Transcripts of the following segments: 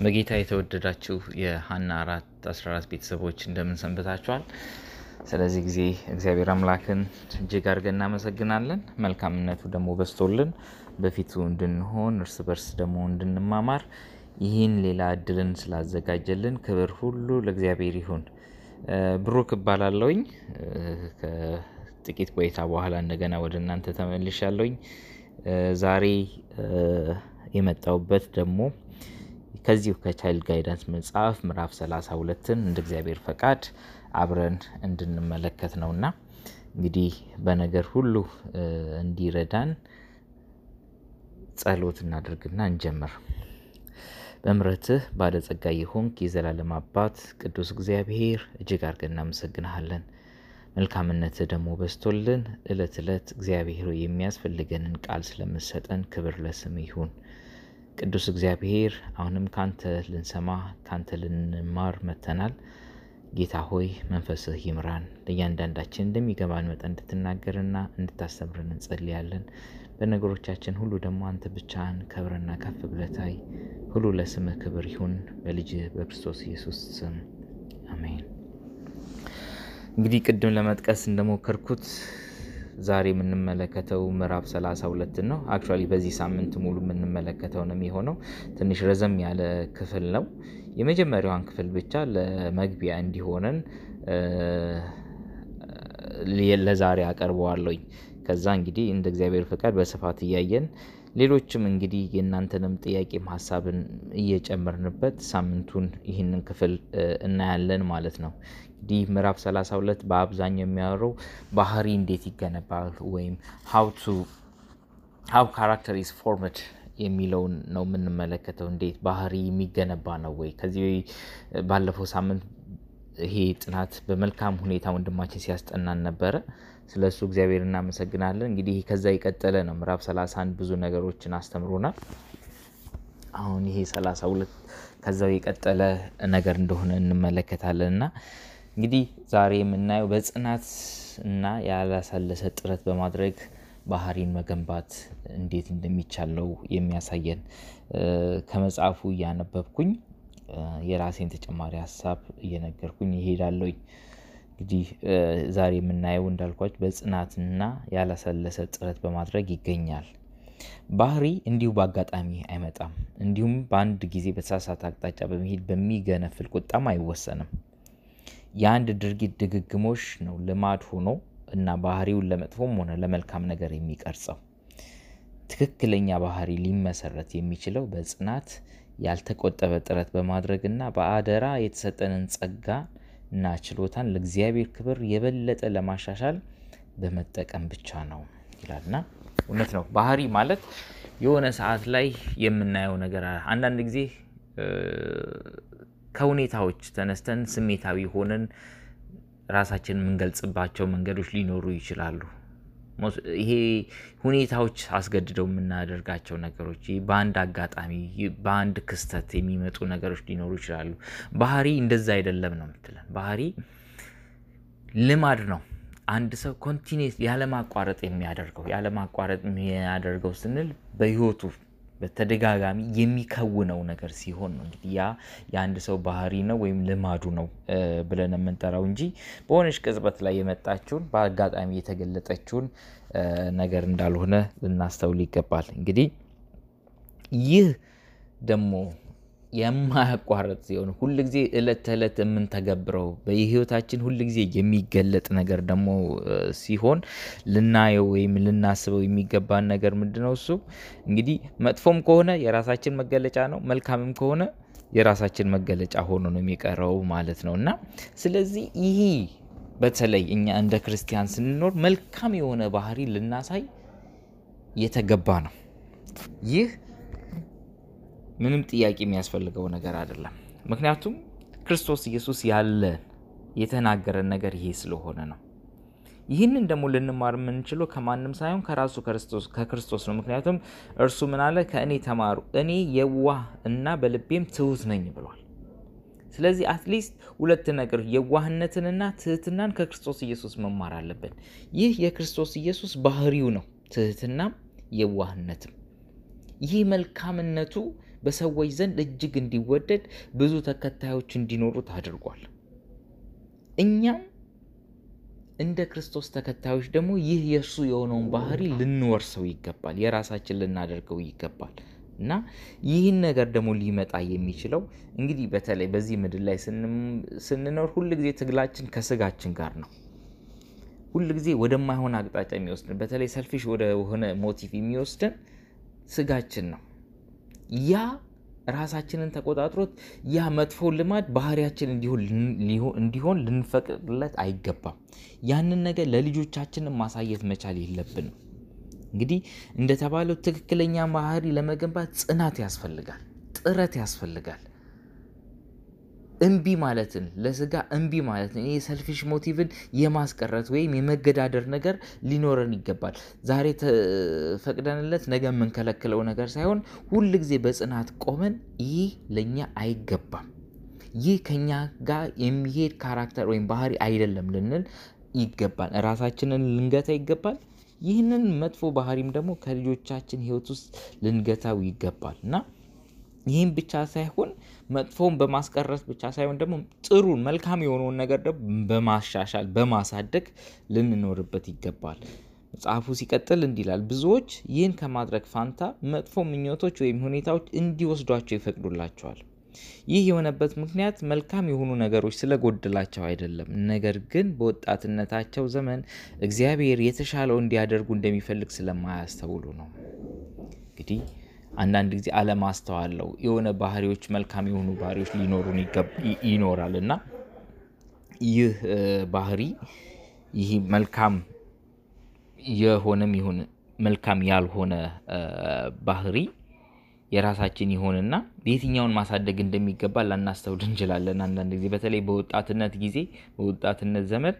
በጌታ የተወደዳችሁ የሀና አራት 14 ቤተሰቦች እንደምን ሰንብታችኋል? ስለዚህ ጊዜ እግዚአብሔር አምላክን እጅግ አድርገን እናመሰግናለን። መልካምነቱ ደግሞ በዝቶልን በፊቱ እንድንሆን እርስ በርስ ደግሞ እንድንማማር ይህን ሌላ እድልን ስላዘጋጀልን ክብር ሁሉ ለእግዚአብሔር ይሁን። ብሩክ እባላለሁኝ። ከጥቂት ቆይታ በኋላ እንደገና ወደ እናንተ ተመልሻለሁኝ። ዛሬ የመጣሁበት ደግሞ ከዚሁ ከቻይልድ ጋይዳንስ መጽሐፍ ምዕራፍ 32ን እንደ እግዚአብሔር ፈቃድ አብረን እንድንመለከት ነውና እንግዲህ በነገር ሁሉ እንዲረዳን ጸሎት እናድርግና እንጀምር። በምሕረትህ ባለጸጋ የሆንክ የዘላለም አባት ቅዱስ እግዚአብሔር እጅግ አድርገን እናመሰግንሃለን። መልካምነትህ ደግሞ በዝቶልን ዕለት ዕለት እግዚአብሔር የሚያስፈልገንን ቃል ስለምሰጠን ክብር ለስም ይሁን። ቅዱስ እግዚአብሔር አሁንም ካንተ ልንሰማ ካንተ ልንማር መተናል። ጌታ ሆይ መንፈስህ ይምራን፣ ለእያንዳንዳችን እንደሚገባን መጠን እንድትናገርና እንድታስተምረን እንጸልያለን። በነገሮቻችን ሁሉ ደግሞ አንተ ብቻህን ከብረና ከፍ ብለታይ ሁሉ ለስምህ ክብር ይሁን በልጅህ በክርስቶስ ኢየሱስ ስም አሜን። እንግዲህ ቅድም ለመጥቀስ እንደሞከርኩት ዛሬ የምንመለከተው ምዕራፍ 32 ነው። አክቹዋሊ በዚህ ሳምንት ሙሉ የምንመለከተው ነው የሚሆነው። ትንሽ ረዘም ያለ ክፍል ነው። የመጀመሪያዋን ክፍል ብቻ ለመግቢያ እንዲሆነን ለዛሬ አቀርበዋለኝ። ከዛ እንግዲህ እንደ እግዚአብሔር ፈቃድ በስፋት እያየን ሌሎችም እንግዲህ የእናንተንም ጥያቄም ሀሳብን እየጨመርንበት ሳምንቱን ይህንን ክፍል እናያለን ማለት ነው። እንግዲህ ምዕራፍ 32 በአብዛኛው የሚያወራው ባህሪ እንዴት ይገነባል ወይም how character is formed የሚለውን ነው የምንመለከተው። እንዴት ባህሪ የሚገነባ ነው ወይ? ከዚህ ባለፈው ሳምንት ይሄ ጥናት በመልካም ሁኔታ ወንድማችን ሲያስጠናን ነበረ። ስለ እሱ እግዚአብሔር እናመሰግናለን። እንግዲህ ከዛ የቀጠለ ነው። ምዕራፍ 31 ብዙ ነገሮችን አስተምሮናል። አሁን ይሄ 32 ከዛው የቀጠለ ነገር እንደሆነ እንመለከታለን እና እንግዲህ ዛሬ የምናየው በጽናት እና ያላሳለሰ ጥረት በማድረግ ባህሪን መገንባት እንዴት እንደሚቻል ነው የሚያሳየን። ከመጽሐፉ እያነበብኩኝ የራሴን ተጨማሪ ሀሳብ እየነገርኩኝ ይሄዳለሁኝ። እንግዲህ ዛሬ የምናየው እንዳልኳችሁ በጽናትና ያላሰለሰ ጥረት በማድረግ ይገኛል። ባህሪ እንዲሁ በአጋጣሚ አይመጣም። እንዲሁም በአንድ ጊዜ በተሳሳተ አቅጣጫ በመሄድ በሚገነፍል ቁጣም አይወሰንም። የአንድ ድርጊት ድግግሞሽ ነው ልማድ ሆኖ እና ባህሪውን ለመጥፎም ሆነ ለመልካም ነገር የሚቀርጸው። ትክክለኛ ባህሪ ሊመሰረት የሚችለው በጽናት ያልተቆጠበ ጥረት በማድረግ እና በአደራ የተሰጠንን ጸጋ እና ችሎታን ለእግዚአብሔር ክብር የበለጠ ለማሻሻል በመጠቀም ብቻ ነው ይላልና እውነት ነው። ባህሪ ማለት የሆነ ሰዓት ላይ የምናየው ነገር አንዳንድ ጊዜ ከሁኔታዎች ተነስተን ስሜታዊ ሆነን ራሳችንን የምንገልጽባቸው መንገዶች ሊኖሩ ይችላሉ። ይሄ ሁኔታዎች አስገድደው የምናደርጋቸው ነገሮች በአንድ አጋጣሚ በአንድ ክስተት የሚመጡ ነገሮች ሊኖሩ ይችላሉ። ባህሪ እንደዛ አይደለም ነው የምትለን። ባህሪ ልማድ ነው። አንድ ሰው ኮንቲኔስ ያለማቋረጥ የሚያደርገው ያለማቋረጥ የሚያደርገው ስንል በህይወቱ በተደጋጋሚ የሚከውነው ነገር ሲሆን ነው እንግዲህ ያ የአንድ ሰው ባህሪ ነው ወይም ልማዱ ነው ብለን የምንጠራው እንጂ በሆነች ቅጽበት ላይ የመጣችውን በአጋጣሚ የተገለጠችውን ነገር እንዳልሆነ ልናስተውል ይገባል። እንግዲህ ይህ ደግሞ የማያቋረጥ ሲሆን ሁልጊዜ እለት ተዕለት የምንተገብረው በህይወታችን ሁልጊዜ የሚገለጥ ነገር ደግሞ ሲሆን ልናየው ወይም ልናስበው የሚገባን ነገር ምንድን ነው? እሱ እንግዲህ መጥፎም ከሆነ የራሳችን መገለጫ ነው፣ መልካምም ከሆነ የራሳችን መገለጫ ሆኖ ነው የሚቀረው ማለት ነው እና ስለዚህ ይህ በተለይ እኛ እንደ ክርስቲያን ስንኖር መልካም የሆነ ባህሪ ልናሳይ የተገባ ነው። ይህ ምንም ጥያቄ የሚያስፈልገው ነገር አይደለም። ምክንያቱም ክርስቶስ ኢየሱስ ያለን የተናገረን ነገር ይሄ ስለሆነ ነው። ይህንን ደግሞ ልንማር የምንችለው ከማንም ሳይሆን ከራሱ ከክርስቶስ ነው። ምክንያቱም እርሱ ምን አለ? ከእኔ ተማሩ፣ እኔ የዋህ እና በልቤም ትሁት ነኝ ብሏል። ስለዚህ at least ሁለት ነገር የዋህነትንና ትህትናን ከክርስቶስ ኢየሱስ መማር አለብን። ይህ የክርስቶስ ኢየሱስ ባህሪው ነው፣ ትህትናም የዋህነትም። ይህ መልካምነቱ በሰዎች ዘንድ እጅግ እንዲወደድ ብዙ ተከታዮች እንዲኖሩት አድርጓል። እኛም እንደ ክርስቶስ ተከታዮች ደግሞ ይህ የእርሱ የሆነውን ባህሪ ልንወርሰው ይገባል፣ የራሳችን ልናደርገው ይገባል እና ይህን ነገር ደግሞ ሊመጣ የሚችለው እንግዲህ በተለይ በዚህ ምድር ላይ ስንኖር ሁል ጊዜ ትግላችን ከስጋችን ጋር ነው። ሁል ጊዜ ወደማይሆን አቅጣጫ የሚወስድን በተለይ ሰልፊሽ ወደ ሆነ motive የሚወስደን ስጋችን ነው። ያ ራሳችንን ተቆጣጥሮት ያ መጥፎ ልማድ ባህሪያችን እንዲሆን ልንፈቅድለት አይገባም። ያንን ነገር ለልጆቻችንን ማሳየት መቻል የለብንም። እንግዲህ እንደተባለው ትክክለኛ ባህሪ ለመገንባት ጽናት ያስፈልጋል፣ ጥረት ያስፈልጋል። እምቢ ማለትን ለስጋ እምቢ ማለትን ይህ selfish motive ን የማስቀረት ወይም የመገዳደር ነገር ሊኖረን ይገባል። ዛሬ ተፈቅደንለት ነገ የምንከለክለው ነገር ሳይሆን ሁል ጊዜ በጽናት ቆመን ይህ ለእኛ አይገባም፣ ይህ ከኛ ጋር የሚሄድ ካራክተር ወይም ባህሪ አይደለም ልንል ይገባል። ራሳችንን ልንገታ ይገባል። ይህንን መጥፎ ባህሪም ደግሞ ከልጆቻችን ሕይወት ውስጥ ልንገታው ይገባል እና ይህም ብቻ ሳይሆን መጥፎውን በማስቀረት ብቻ ሳይሆን ደግሞ ጥሩን መልካም የሆነውን ነገር ደግሞ በማሻሻል በማሳደግ ልንኖርበት ይገባል። መጽሐፉ ሲቀጥል እንዲህ ይላል፣ ብዙዎች ይህን ከማድረግ ፋንታ መጥፎ ምኞቶች ወይም ሁኔታዎች እንዲወስዷቸው ይፈቅዱላቸዋል። ይህ የሆነበት ምክንያት መልካም የሆኑ ነገሮች ስለጎደላቸው አይደለም፣ ነገር ግን በወጣትነታቸው ዘመን እግዚአብሔር የተሻለው እንዲያደርጉ እንደሚፈልግ ስለማያስተውሉ ነው። እንግዲህ አንዳንድ ጊዜ አለማስተዋለው የሆነ ባህሪዎች መልካም የሆኑ ባህሪዎች ሊኖሩን ይኖራል እና ይህ ባህሪ ይህ መልካም የሆነም ይሁን መልካም ያልሆነ ባህሪ የራሳችን ይሆንና የትኛውን ማሳደግ እንደሚገባ ላናስተውል እንችላለን። አንዳንድ ጊዜ በተለይ በወጣትነት ጊዜ በወጣትነት ዘመን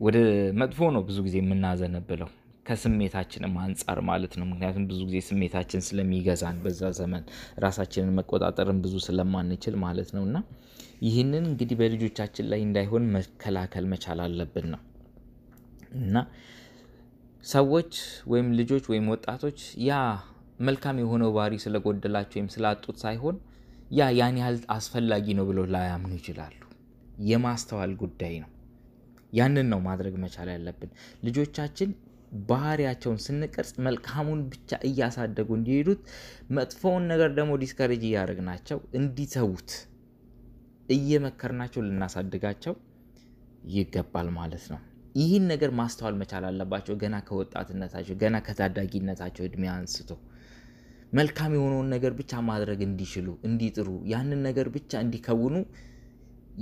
ወደ መጥፎ ነው ብዙ ጊዜ የምናዘነብለው ከስሜታችንም አንጻር ማለት ነው። ምክንያቱም ብዙ ጊዜ ስሜታችን ስለሚገዛን በዛ ዘመን ራሳችንን መቆጣጠርን ብዙ ስለማንችል ማለት ነው እና ይህንን እንግዲህ በልጆቻችን ላይ እንዳይሆን መከላከል መቻል አለብን ነው እና ሰዎች ወይም ልጆች ወይም ወጣቶች ያ መልካም የሆነው ባህሪ ስለጎደላቸው ወይም ስላጡት ሳይሆን ያ ያን ያህል አስፈላጊ ነው ብለው ላያምኑ ይችላሉ። የማስተዋል ጉዳይ ነው። ያንን ነው ማድረግ መቻል ያለብን። ልጆቻችን ባህሪያቸውን ስንቀርጽ መልካሙን ብቻ እያሳደጉ እንዲሄዱት፣ መጥፎውን ነገር ደግሞ discourage እያደረግናቸው እንዲተዉት እየመከርናቸው ልናሳድጋቸው ይገባል ማለት ነው። ይህን ነገር ማስተዋል መቻል አለባቸው። ገና ከወጣትነታቸው ገና ከታዳጊነታቸው እድሜ አንስቶ መልካም የሆነውን ነገር ብቻ ማድረግ እንዲችሉ እንዲጥሩ፣ ያንን ነገር ብቻ እንዲከውኑ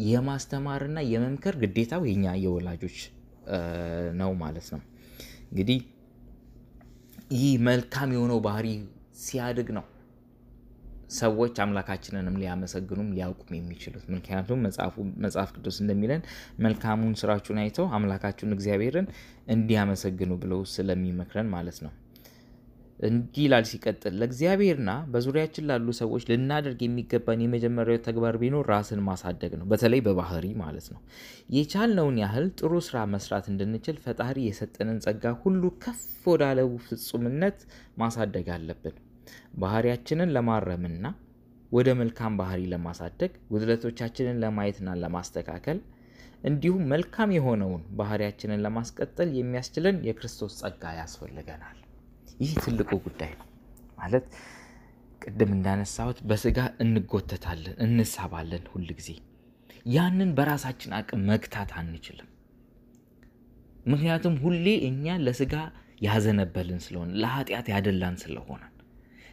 የማስተማርና የመምከር ግዴታው የኛ የወላጆች ነው ማለት ነው። እንግዲህ ይህ መልካም የሆነው ባህሪ ሲያድግ ነው ሰዎች አምላካችንንም ሊያመሰግኑም ሊያውቁም የሚችሉት። ምክንያቱም መጽሐፍ ቅዱስ እንደሚለን መልካሙን ስራችሁን አይተው አምላካችሁን እግዚአብሔርን እንዲያመሰግኑ ብለው ስለሚመክረን ማለት ነው። እንዲህ ይላል ሲቀጥል፣ ለእግዚአብሔርና በዙሪያችን ላሉ ሰዎች ልናደርግ የሚገባን የመጀመሪያው ተግባር ቢኖር ራስን ማሳደግ ነው። በተለይ በባህሪ ማለት ነው። የቻልነውን ያህል ጥሩ ስራ መስራት እንድንችል ፈጣሪ የሰጠንን ጸጋ ሁሉ ከፍ ወዳለው ፍጹምነት ማሳደግ አለብን። ባህሪያችንን ለማረምና ወደ መልካም ባህሪ ለማሳደግ ጉድለቶቻችንን ለማየትና ለማስተካከል እንዲሁም መልካም የሆነውን ባህሪያችንን ለማስቀጠል የሚያስችለን የክርስቶስ ጸጋ ያስፈልገናል። ይህ ትልቁ ጉዳይ ነው። ማለት ቅድም እንዳነሳሁት በስጋ እንጎተታለን፣ እንሳባለን ሁል ጊዜ ያንን በራሳችን አቅም መግታት አንችልም። ምክንያቱም ሁሌ እኛ ለስጋ ያዘነበልን ስለሆነ ለኃጢአት ያደላን ስለሆነ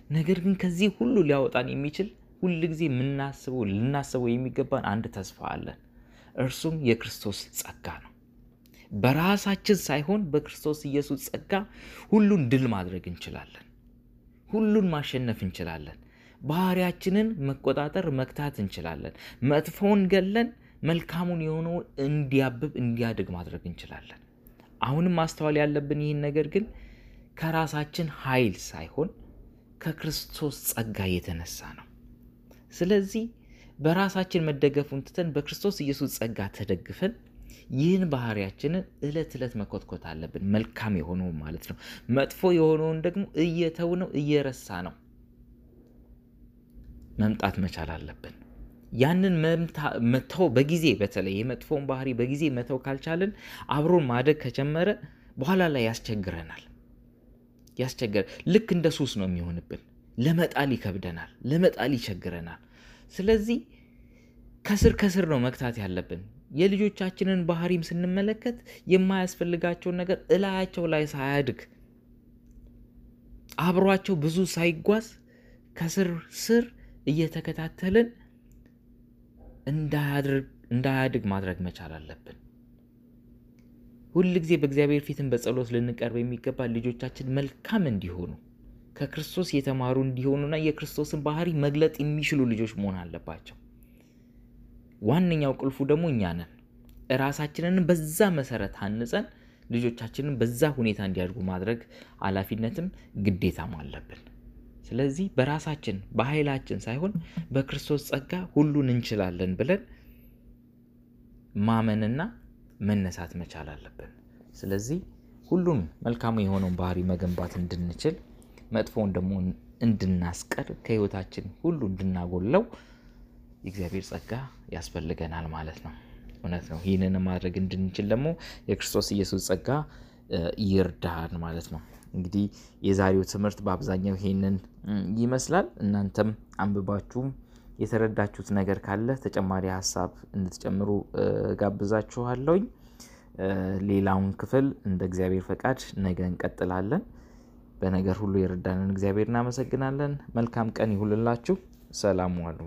ነገር ግን ከዚህ ሁሉ ሊያወጣን የሚችል ሁል ጊዜ የምናስበው ልናስበው የሚገባን አንድ ተስፋ አለን። እርሱም የክርስቶስ ጸጋ ነው። በራሳችን ሳይሆን በክርስቶስ ኢየሱስ ጸጋ ሁሉን ድል ማድረግ እንችላለን። ሁሉን ማሸነፍ እንችላለን። ባህሪያችንን መቆጣጠር መግታት እንችላለን። መጥፎውን ገለን መልካሙን የሆነውን እንዲያብብ እንዲያድግ ማድረግ እንችላለን። አሁንም ማስተዋል ያለብን ይህን ነገር ግን ከራሳችን ኃይል ሳይሆን ከክርስቶስ ጸጋ የተነሳ ነው። ስለዚህ በራሳችን መደገፉን ትተን በክርስቶስ ኢየሱስ ጸጋ ተደግፈን ይህን ባህሪያችንን እለት ዕለት መኮትኮት አለብን። መልካም የሆነውን ማለት ነው። መጥፎ የሆነውን ደግሞ እየተው ነው እየረሳ ነው መምጣት መቻል አለብን። ያንን መተው በጊዜ በተለይ የመጥፎውን ባህሪ በጊዜ መተው ካልቻልን አብሮን ማደግ ከጀመረ በኋላ ላይ ያስቸግረናል። ያስቸግረ ልክ እንደ ሱስ ነው የሚሆንብን። ለመጣል ይከብደናል፣ ለመጣል ይቸግረናል። ስለዚህ ከስር ከስር ነው መግታት ያለብን። የልጆቻችንን ባህሪም ስንመለከት የማያስፈልጋቸውን ነገር እላያቸው ላይ ሳያድግ አብሯቸው ብዙ ሳይጓዝ ከስር ስር እየተከታተልን እንዳያድግ ማድረግ መቻል አለብን። ሁል ጊዜ በእግዚአብሔር ፊትን በጸሎት ልንቀርብ የሚገባ ልጆቻችን መልካም እንዲሆኑ ከክርስቶስ የተማሩ እንዲሆኑና የክርስቶስን ባህሪ መግለጥ የሚችሉ ልጆች መሆን አለባቸው። ዋነኛው ቁልፉ ደግሞ እኛ ነን። እራሳችንን በዛ መሰረት አንጸን ልጆቻችንን በዛ ሁኔታ እንዲያድጉ ማድረግ ኃላፊነትም ግዴታም አለብን። ስለዚህ በራሳችን በኃይላችን ሳይሆን በክርስቶስ ጸጋ ሁሉን እንችላለን ብለን ማመንና መነሳት መቻል አለብን። ስለዚህ ሁሉን መልካሙ የሆነውን ባህሪ መገንባት እንድንችል መጥፎውን ደግሞ እንድናስቀር ከህይወታችን ሁሉ እንድናጎለው የእግዚአብሔር ጸጋ ያስፈልገናል ማለት ነው። እውነት ነው። ይህንን ማድረግ እንድንችል ደግሞ የክርስቶስ ኢየሱስ ጸጋ ይርዳን ማለት ነው። እንግዲህ የዛሬው ትምህርት በአብዛኛው ይሄንን ይመስላል። እናንተም አንብባችሁም የተረዳችሁት ነገር ካለ ተጨማሪ ሀሳብ እንድትጨምሩ ጋብዛችኋለሁኝ። ሌላውን ክፍል እንደ እግዚአብሔር ፈቃድ ነገ እንቀጥላለን። በነገር ሁሉ የረዳንን እግዚአብሔር እናመሰግናለን። መልካም ቀን ይሁንላችሁ። ሰላም ዋሉ።